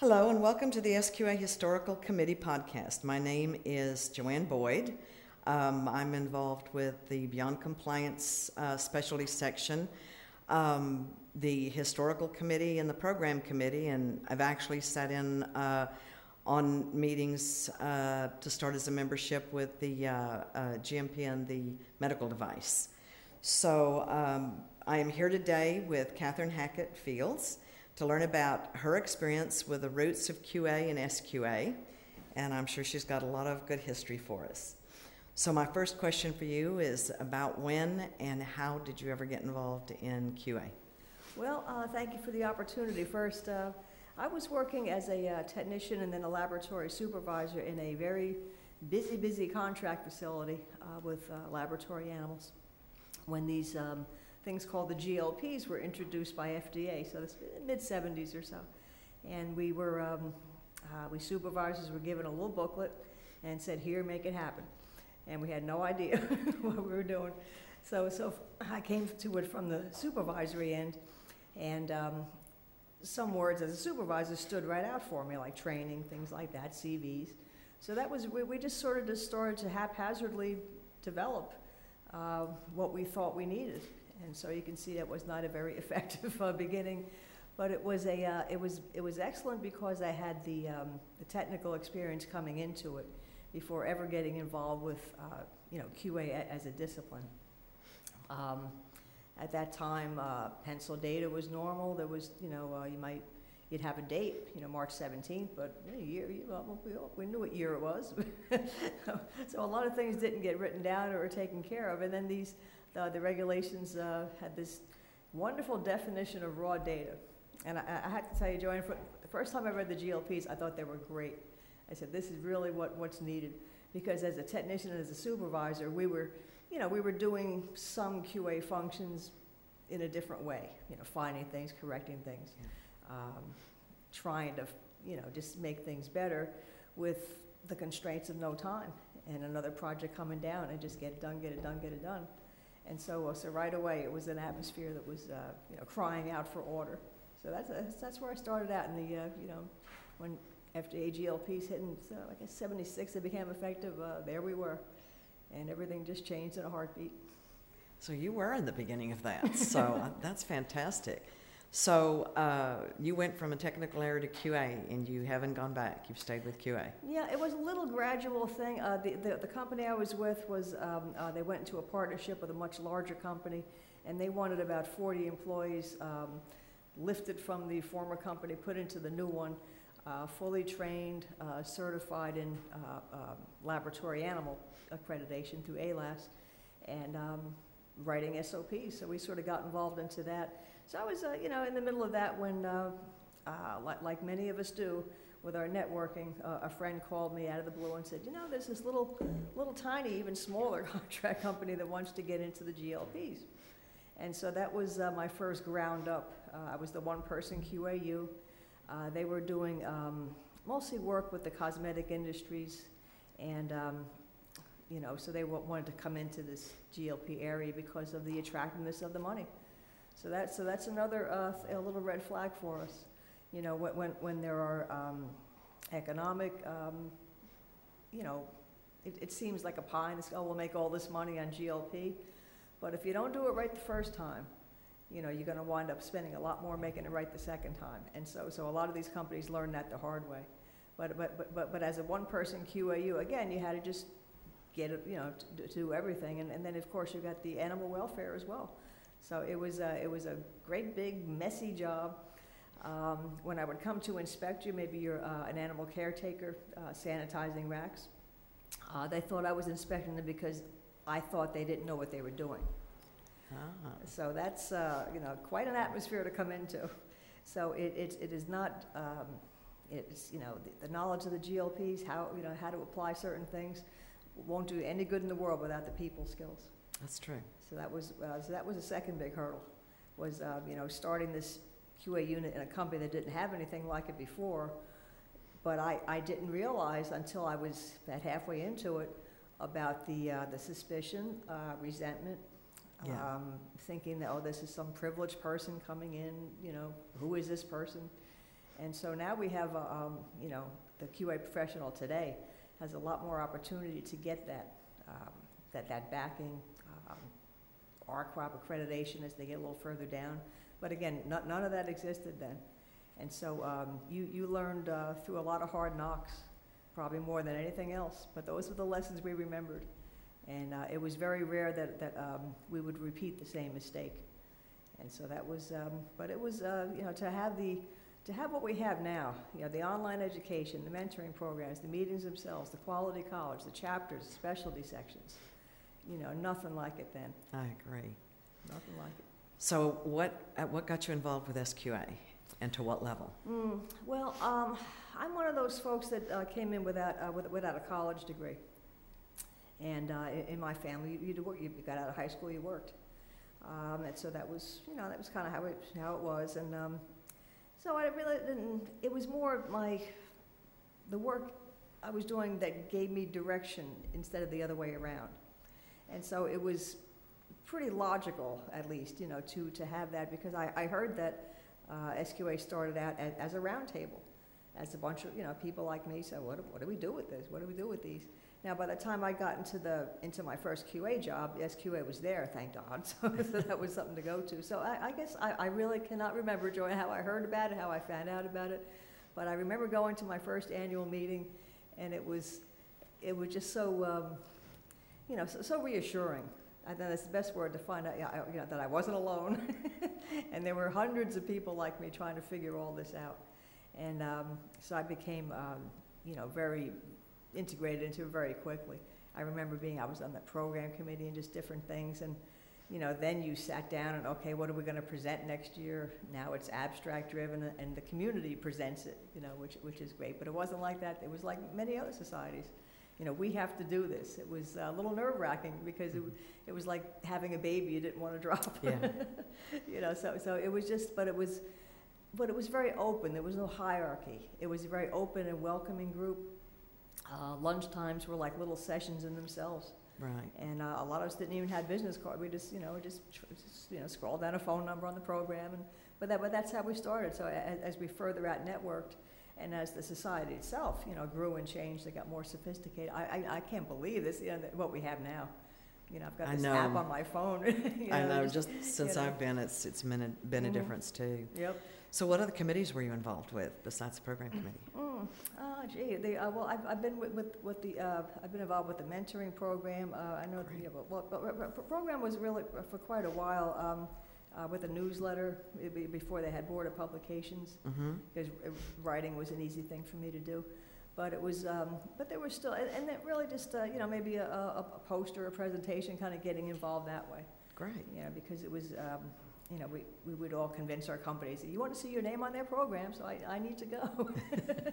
Hello, and welcome to the SQA Historical Committee podcast. My name is Joanne Boyd. Um, I'm involved with the Beyond Compliance uh, Specialty Section, um, the Historical Committee, and the Program Committee, and I've actually sat in uh, on meetings uh, to start as a membership with the uh, uh, GMP and the medical device. So um, I am here today with Catherine Hackett Fields to learn about her experience with the roots of QA and SQA, and I'm sure she's got a lot of good history for us. So, my first question for you is about when and how did you ever get involved in QA? Well, uh, thank you for the opportunity. First, uh, I was working as a uh, technician and then a laboratory supervisor in a very busy, busy contract facility uh, with uh, laboratory animals when these um, things called the GLPs were introduced by FDA, so this mid 70s or so. And we were, um, uh, we supervisors were given a little booklet and said, here, make it happen. And we had no idea what we were doing. So, so I came to it from the supervisory end, and um, some words as a supervisor stood right out for me, like training, things like that, CVs. So that was, we, we just sort of just started to haphazardly develop uh, what we thought we needed. And so you can see that was not a very effective uh, beginning, but it was a uh, it was it was excellent because I had the um, the technical experience coming into it before ever getting involved with uh, you know QA as a discipline. Um, at that time, uh, pencil data was normal. There was you know uh, you might you'd have a date, you know, March 17th, but year, we, we knew what year it was. so a lot of things didn't get written down or taken care of. And then these, the, the regulations uh, had this wonderful definition of raw data. And I, I have to tell you, Joanne, for the first time I read the GLPs, I thought they were great. I said, this is really what, what's needed. Because as a technician and as a supervisor, we were, you know, we were doing some QA functions in a different way, you know, finding things, correcting things, um, trying to, you know, just make things better with the constraints of no time and another project coming down and just get it done, get it done, get it done. And so, uh, so right away, it was an atmosphere that was, uh, you know, crying out for order. So that's, that's, that's where I started out in the, uh, you know, when FDA GLPs hit in, I guess, 76, it became effective, uh, there we were. And everything just changed in a heartbeat. So you were in the beginning of that. So uh, that's fantastic. So uh, you went from a technical area to QA, and you haven't gone back. You've stayed with QA. Yeah, it was a little gradual thing. Uh, the, the, the, company I was with was um, uh, they went into a partnership with a much larger company, and they wanted about 40 employees um, lifted from the former company, put into the new one, uh, fully trained, uh, certified in uh, laboratory animal accreditation through ALAS, and um, writing SOPs. So we sort of got involved into that. So I was, uh, you know, in the middle of that when, uh, uh, like, like, many of us do with our networking, uh, a friend called me out of the blue and said, you know, there's this little, little tiny, even smaller contract company that wants to get into the GLPs. And so that was uh, my first ground up. I was the one person QAU. they were doing um, mostly work with the cosmetic industries and um, you know, so they wanted to come into this GLP area because of the attractiveness of the money. So that's, so that's another uh, a little red flag for us. You know, when, when, there are um, economic, um, you know, it, it seems like a pie in the sky, oh, we'll make all this money on GLP. But if you don't do it right the first time, you know, you're going to wind up spending a lot more making it right the second time. And so, so a lot of these companies learn that the hard way. But, but, but, but, but as a one-person QAU, again, you had to just get it, you know, to, to do everything. And, and then, of course, you've got the animal welfare as well. So it was a, it was a great big messy job. Um, when I would come to inspect you, maybe you're uh, an animal caretaker uh, sanitizing racks, uh, they thought I was inspecting them because I thought they didn't know what they were doing. Ah. So that's uh, you know quite an atmosphere to come into. So it, it, it is not um, it's you know the, the, knowledge of the GLPs, how you know how to apply certain things, won't do any good in the world without the people skills. That's true. So that was, uh, so that was a second big hurdle, was, uh, you know, starting this QA unit in a company that didn't have anything like it before. But I, I didn't realize until I was about halfway into it about the, uh, the suspicion, uh, resentment, Yeah. um, thinking that, oh, this is some privileged person coming in, you know, who is this person? And so now we have, uh, um, you know, the QA professional today has a lot more opportunity to get that, um, that, that backing, um, RQAP accreditation as they get a little further down. But again, no- none of that existed then. And so um, you, you learned uh, through a lot of hard knocks, probably more than anything else, but those were the lessons we remembered. And uh, it was very rare that, that um, we would repeat the same mistake. And so that was, um, but it was, uh, you know, to have the, to have what we have now, you know, the online education, the mentoring programs, the meetings themselves, the quality college, the chapters, specialty sections, you know, nothing like it then, I agree. nothing like it. So what, uh, what got you involved with SQA and to what level? Mm, well, um, I'm one of those folks that uh, came in without, uh, with, without a college degree. And uh, in, in my family, you, you, work, you got out of high school, you worked. Um, and so that was, you know, that was kind of how it, how it was. And um, so I really didn't, it was more my, the work I was doing that gave me direction instead of the other way around. And so it was pretty logical, at least, you know, to, to have that because I, I heard that uh, SQA started out as, as a roundtable, as a bunch of, you know, people like me said, what, what do we do with this? What do we do with these? Now, by the time I got into the, into my first QA job, SQA was there, thank God, so, so that was something to go to. So I, I guess I, I really cannot remember, Joy, how I heard about it, how I found out about it, but I remember going to my first annual meeting, and it was, it was just so, um, you know, so, so reassuring. I think that's the best word to find out, you know, that I wasn't alone. and there were hundreds of people like me trying to figure all this out. And um, so I became, um, you know, very integrated into it very quickly. I remember being, I was on the program committee and just different things. And, you know, then you sat down and, okay, what are we going to present next year? Now it's abstract driven and the community presents it, you know, which, which is great. But it wasn't like that. It was like many other societies you know, we have to do this. It was a little nerve wracking because it, it was like having a baby you didn't want to drop. Yeah. you know, so, so it was just, but it was, but it was very open. There was no hierarchy. It was a very open and welcoming group. Uh, lunch times were like little sessions in themselves. Right. And uh, a lot of us didn't even have business cards. We just, you know, just, just you know, scroll down a phone number on the program, and but that, but that's how we started. So as, as we further out networked, and as the society itself, you know, grew and changed, it got more sophisticated. I, I, I can't believe this, you know, what we have now. You know, I've got this know. app on my phone. you I know, just- just since know. I've been, it's, it's been a, been a Mhm. difference too. Yep. So what other committees were you involved with besides the program committee? Mm, oh, gee, the, uh, well, I've, I've been with, with, with the, uh, I've been involved with the mentoring program, uh, I know, Great. yeah, but, well, but, the program was really, uh, for quite a while, um, uh, with a newsletter, be before they had board of publications, Mm-hmm. because writing was an easy thing for me to do. But it was, um, but there was still, and, and it really just, uh, you know, maybe a, a, a poster, a presentation, kind of getting involved that way. Great. You know, because it was, um, you know, we, we would all convince our companies, you want to see your name on their program, so I, I need to go.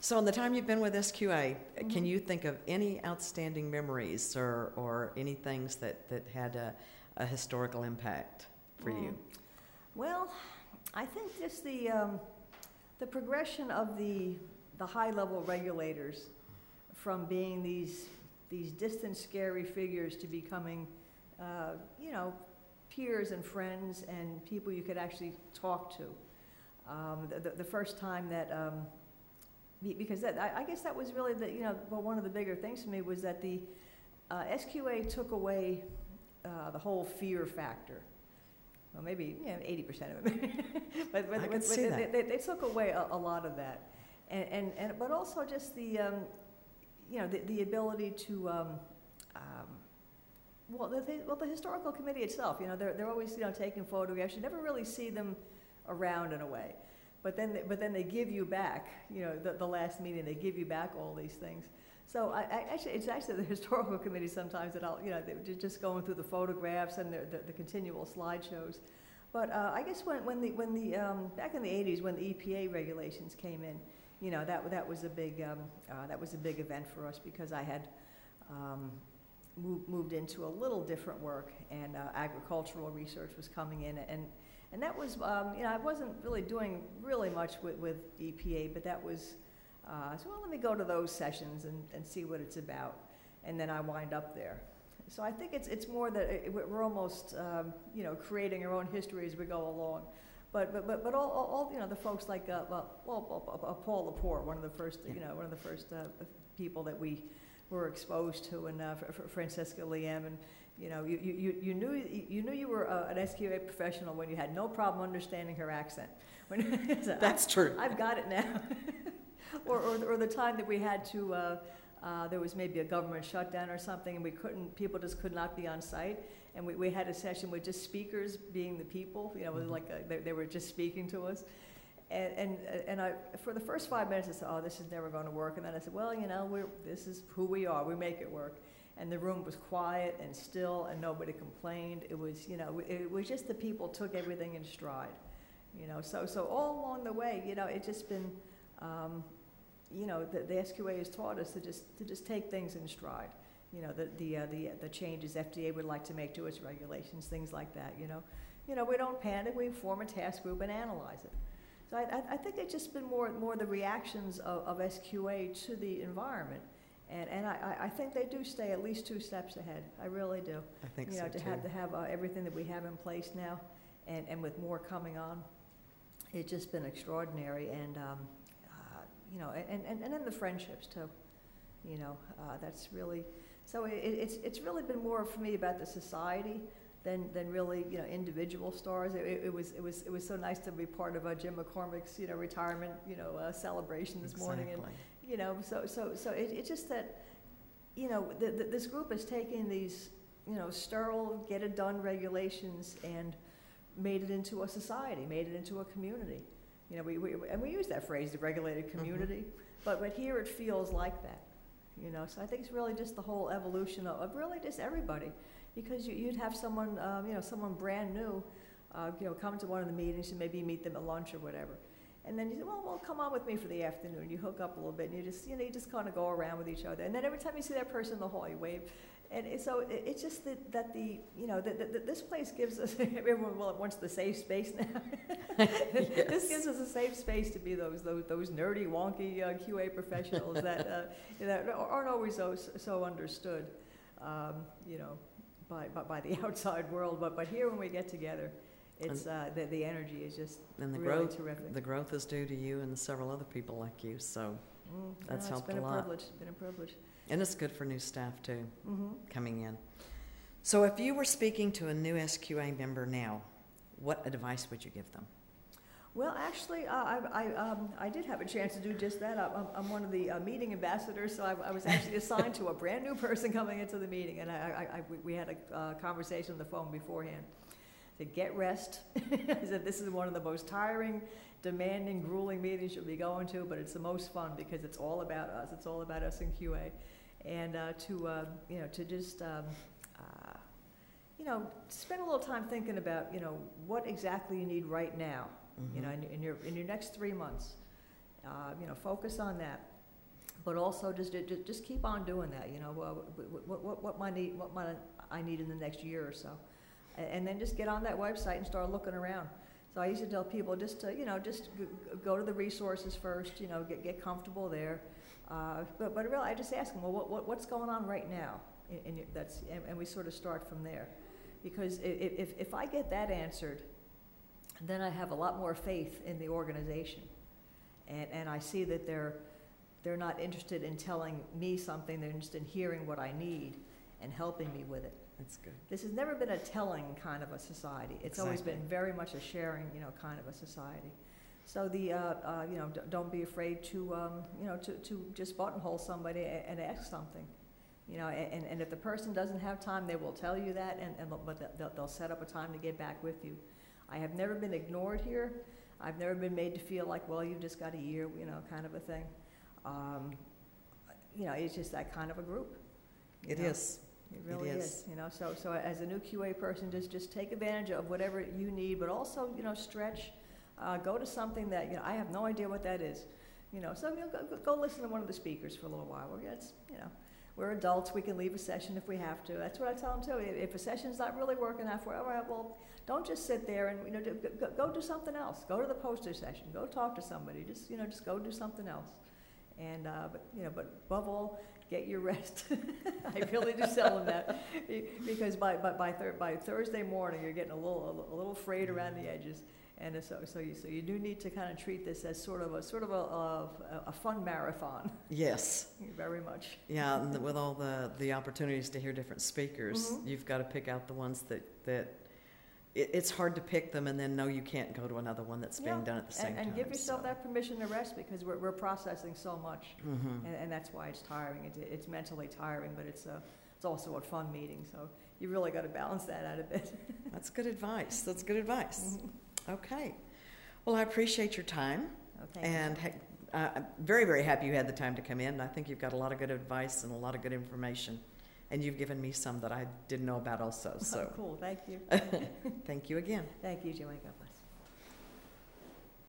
So in the time you've been with SQA, can Mhm. you think of any outstanding memories or, or any things that, that had a, a historical impact for you? Mm. Well, I think just the, um, the progression of the, the high-level regulators from being these, these distant, scary figures to becoming, uh, you know, peers and friends and people you could actually talk to. Um, the, the- the first time that, um, because that, I, I guess that was really the, you know, well, one of the bigger things for me was that the uh, SQA took away uh, the whole fear factor. Well, maybe yeah, eighty percent of it, but, but, I but- see but they, that. they, they took away a, a lot of that, and, and, and but also just the, um, you know, the, the ability to, um, um, well, the, the- well, the historical committee itself, you know, they're, they're always, you know, taking photographs. You never really see them around in a way, but then, they, but then they give you back, you know, the, the last meeting, they give you back all these things. So I, I actually, it's actually the historical committee sometimes that I'll, you know, they're just going through the photographs and the, the, the continual slideshows. But uh, I guess when, when the, when the, um, back in the eighties, when the EPA regulations came in, you know, that, that was a big, um, uh, that was a big event for us because I had, um, moved, moved into a little different work and uh, agricultural research was coming in and, and that was, um, you know, I wasn't really doing really much with, with EPA, but that was, uh, so well, let me go to those sessions and, and see what it's about. And then I wind up there. So I think it's, it's more that it, we're almost, um, you know, creating our own history as we go along. But, but, but, but all, all, you know, the folks like, uh, well, well, uh, uh, Paul Lepore, one of the first, you know, one of the first uh, people that we were exposed to, and uh, Fr- Fr- Francesca Liem, and, you know, you, you, you- knew, you knew you were uh, an SQA professional when you had no problem understanding her accent. When, so I- That's true. I've got it now. or, or, or the time that we had to, uh, uh, there was maybe a government shutdown or something, and we couldn't, people just could not be on site. And we, we had a session with just speakers being the people, you know, was Mhm. like a, they, they were just speaking to us. And, and, and I, for the first five minutes, I said, oh, this is never going to work. And then I said, well, you know, we're, this is who we are, we make it work. And the room was quiet and still, and nobody complained. It was, you know, it was just the people took everything in stride. You know, so, so all along the way, you know, it's just been, um, you know, the, the SQA has taught us to just, to just take things in stride. You know, the, the, uh, the, the changes FDA would like to make to its regulations, things like that, you know. You know, we don't panic, we form a task group and analyze it. So I, I, think it's just been more, more the reactions of, of SQA to the environment. And, and I, I- think they do stay at least two steps ahead, I really do. I think You so know, to too. have, to have uh, everything that we have in place now, and, and with more coming on, it's just been extraordinary, and, um, you know, and, and, and then the friendships too, you know, uh, that's really, so it, it's, it's really been more for me about the society than, than really, you know, individual stars. It, it- it was, it was, it was so nice to be part of uh, Jim McCormick's, you know, retirement, you know, uh, celebration this morning, and, Exactly. you know, so, so, so it, it's just that, you know, the, the, this group has taken these, you know, sterile, get it done regulations and made it into a society, made it into a community. You know, we, we, and we use that phrase, the regulated community, but, but here it feels like that, you know, so I think it's really just the whole evolution of, of really just everybody. Because you, you'd have someone, um, you know, someone brand new, uh, you know, come to one of the meetings and maybe meet them at lunch or whatever. And then you say, well, well, come on with me for the afternoon. You hook up a little bit, and you just, you know, you just kind of go around with each other. And then every time you see that person in the hall, you wave. And so it, it's just that, that the, you know, that, this place gives us, everyone well, wants the safe space now. This gives us a safe space to be those, those, those nerdy, wonky uh, QA professionals that, uh, that aren't always so, so understood, um, you know, by, by, by the outside world. But, but here when we get together, it's, uh, the, the energy is just And the really growth, terrific. the growth is due to you and several other people like you, so, Mm, that's no, helped a a lot. privilege, it's been a privilege. And it's good for new staff too, hmm coming in. So if you were speaking to a new SQA member now, what advice would you give them? Well, actually, uh, I, I, um, I did have a chance to do just that. I- I'm, I'm one of the uh, meeting ambassadors, so I, I was actually assigned to a brand-new person coming into the meeting, and I, I, I, we- we had a uh, conversation on the phone beforehand. I said, get rest. I said, this is one of the most tiring, demanding, grueling meetings you'll be going to, but it's the most fun because it's all about us. It's all about us in QA. And uh, to, uh, you know, to just, um, uh, you know, spend a little time thinking about, you know, what exactly you need right now you know, Mhm. in, in your, in your next three months. Uh, you know, focus on that. But also just, just, just keep on doing that, you know, what, what, what, what might need, what might I need in the next year or so. And, then just get on that website and start looking around. So I used to tell people just to, you know, just go to the resources first, you know, get, get comfortable there. Uh, but, but really, I just ask them, well, what, what, what's going on right now? And, and that's, and, and we sort of start from there. Because i- i- if, if I get that answered, then I have a lot more faith in the organization. And, and I see that they're, they're not interested in telling me something, they're interested in hearing what I need and helping me with it. That's good. This has never been a telling kind of a society. It's always been very much a sharing, you know, kind of a society. So the, uh, uh, you know, d- don't be afraid to, um, you know, to, to just buttonhole somebody a- and ask something. You know, and, and if the person doesn't have time, they will tell you that, and, and, but they'll- they'll, set up a time to get back with you. I have never been ignored here. I've never been made to feel like, well, you've just got a year, you know, kind of a thing. Um, you know, it's just that kind of a group. It know. is. It It really is. is, you know, so, so as a new QA person, just, just take advantage of whatever you need, but also, you know, stretch, uh, go to something that, you know, I have no idea what that is. You know, so, you know, go, go- listen to one of the speakers for a little while, yeah, it's, you know, we're adults, we can leave a session if we have to, that's what I tell them too, if, a session's not really working out for, all right, well, don't just sit there and, you know, do- go, go do something else, go to the poster session, go talk to somebody, just, you know, just go do something else. And, uh, but, you know, but above all, get your rest. I really do tell them that, because by, by, by Thur- by Thursday morning, you're getting a little, a little frayed around the edges. And so, so you, so you do need to kind of treat this as sort of a, sort of a, a, a fun marathon, Yes. very much. Yeah, and with all the, the opportunities to hear different speakers, Mhm. you've got to pick out the ones that, that, it, it's hard to pick them and then know you can't go to another one that's being Yeah, done at the same And, time. and give yourself so. that permission to rest, because we're, we're processing so much, Mhm. and, and that's why it's tiring. It's, it's mentally tiring, but it's a, it's also a fun meeting, so you really got to balance that out a bit. That's good advice. That's good advice. Mhm. Okay. Well, I appreciate your time. Oh. And uh, I'm very, very happy you had the time to come in. I think you've got a lot of good advice and a lot of good information. And you've given me some that I didn't know about also. So Cool, thank you. thank you again. Thank you, Joanne.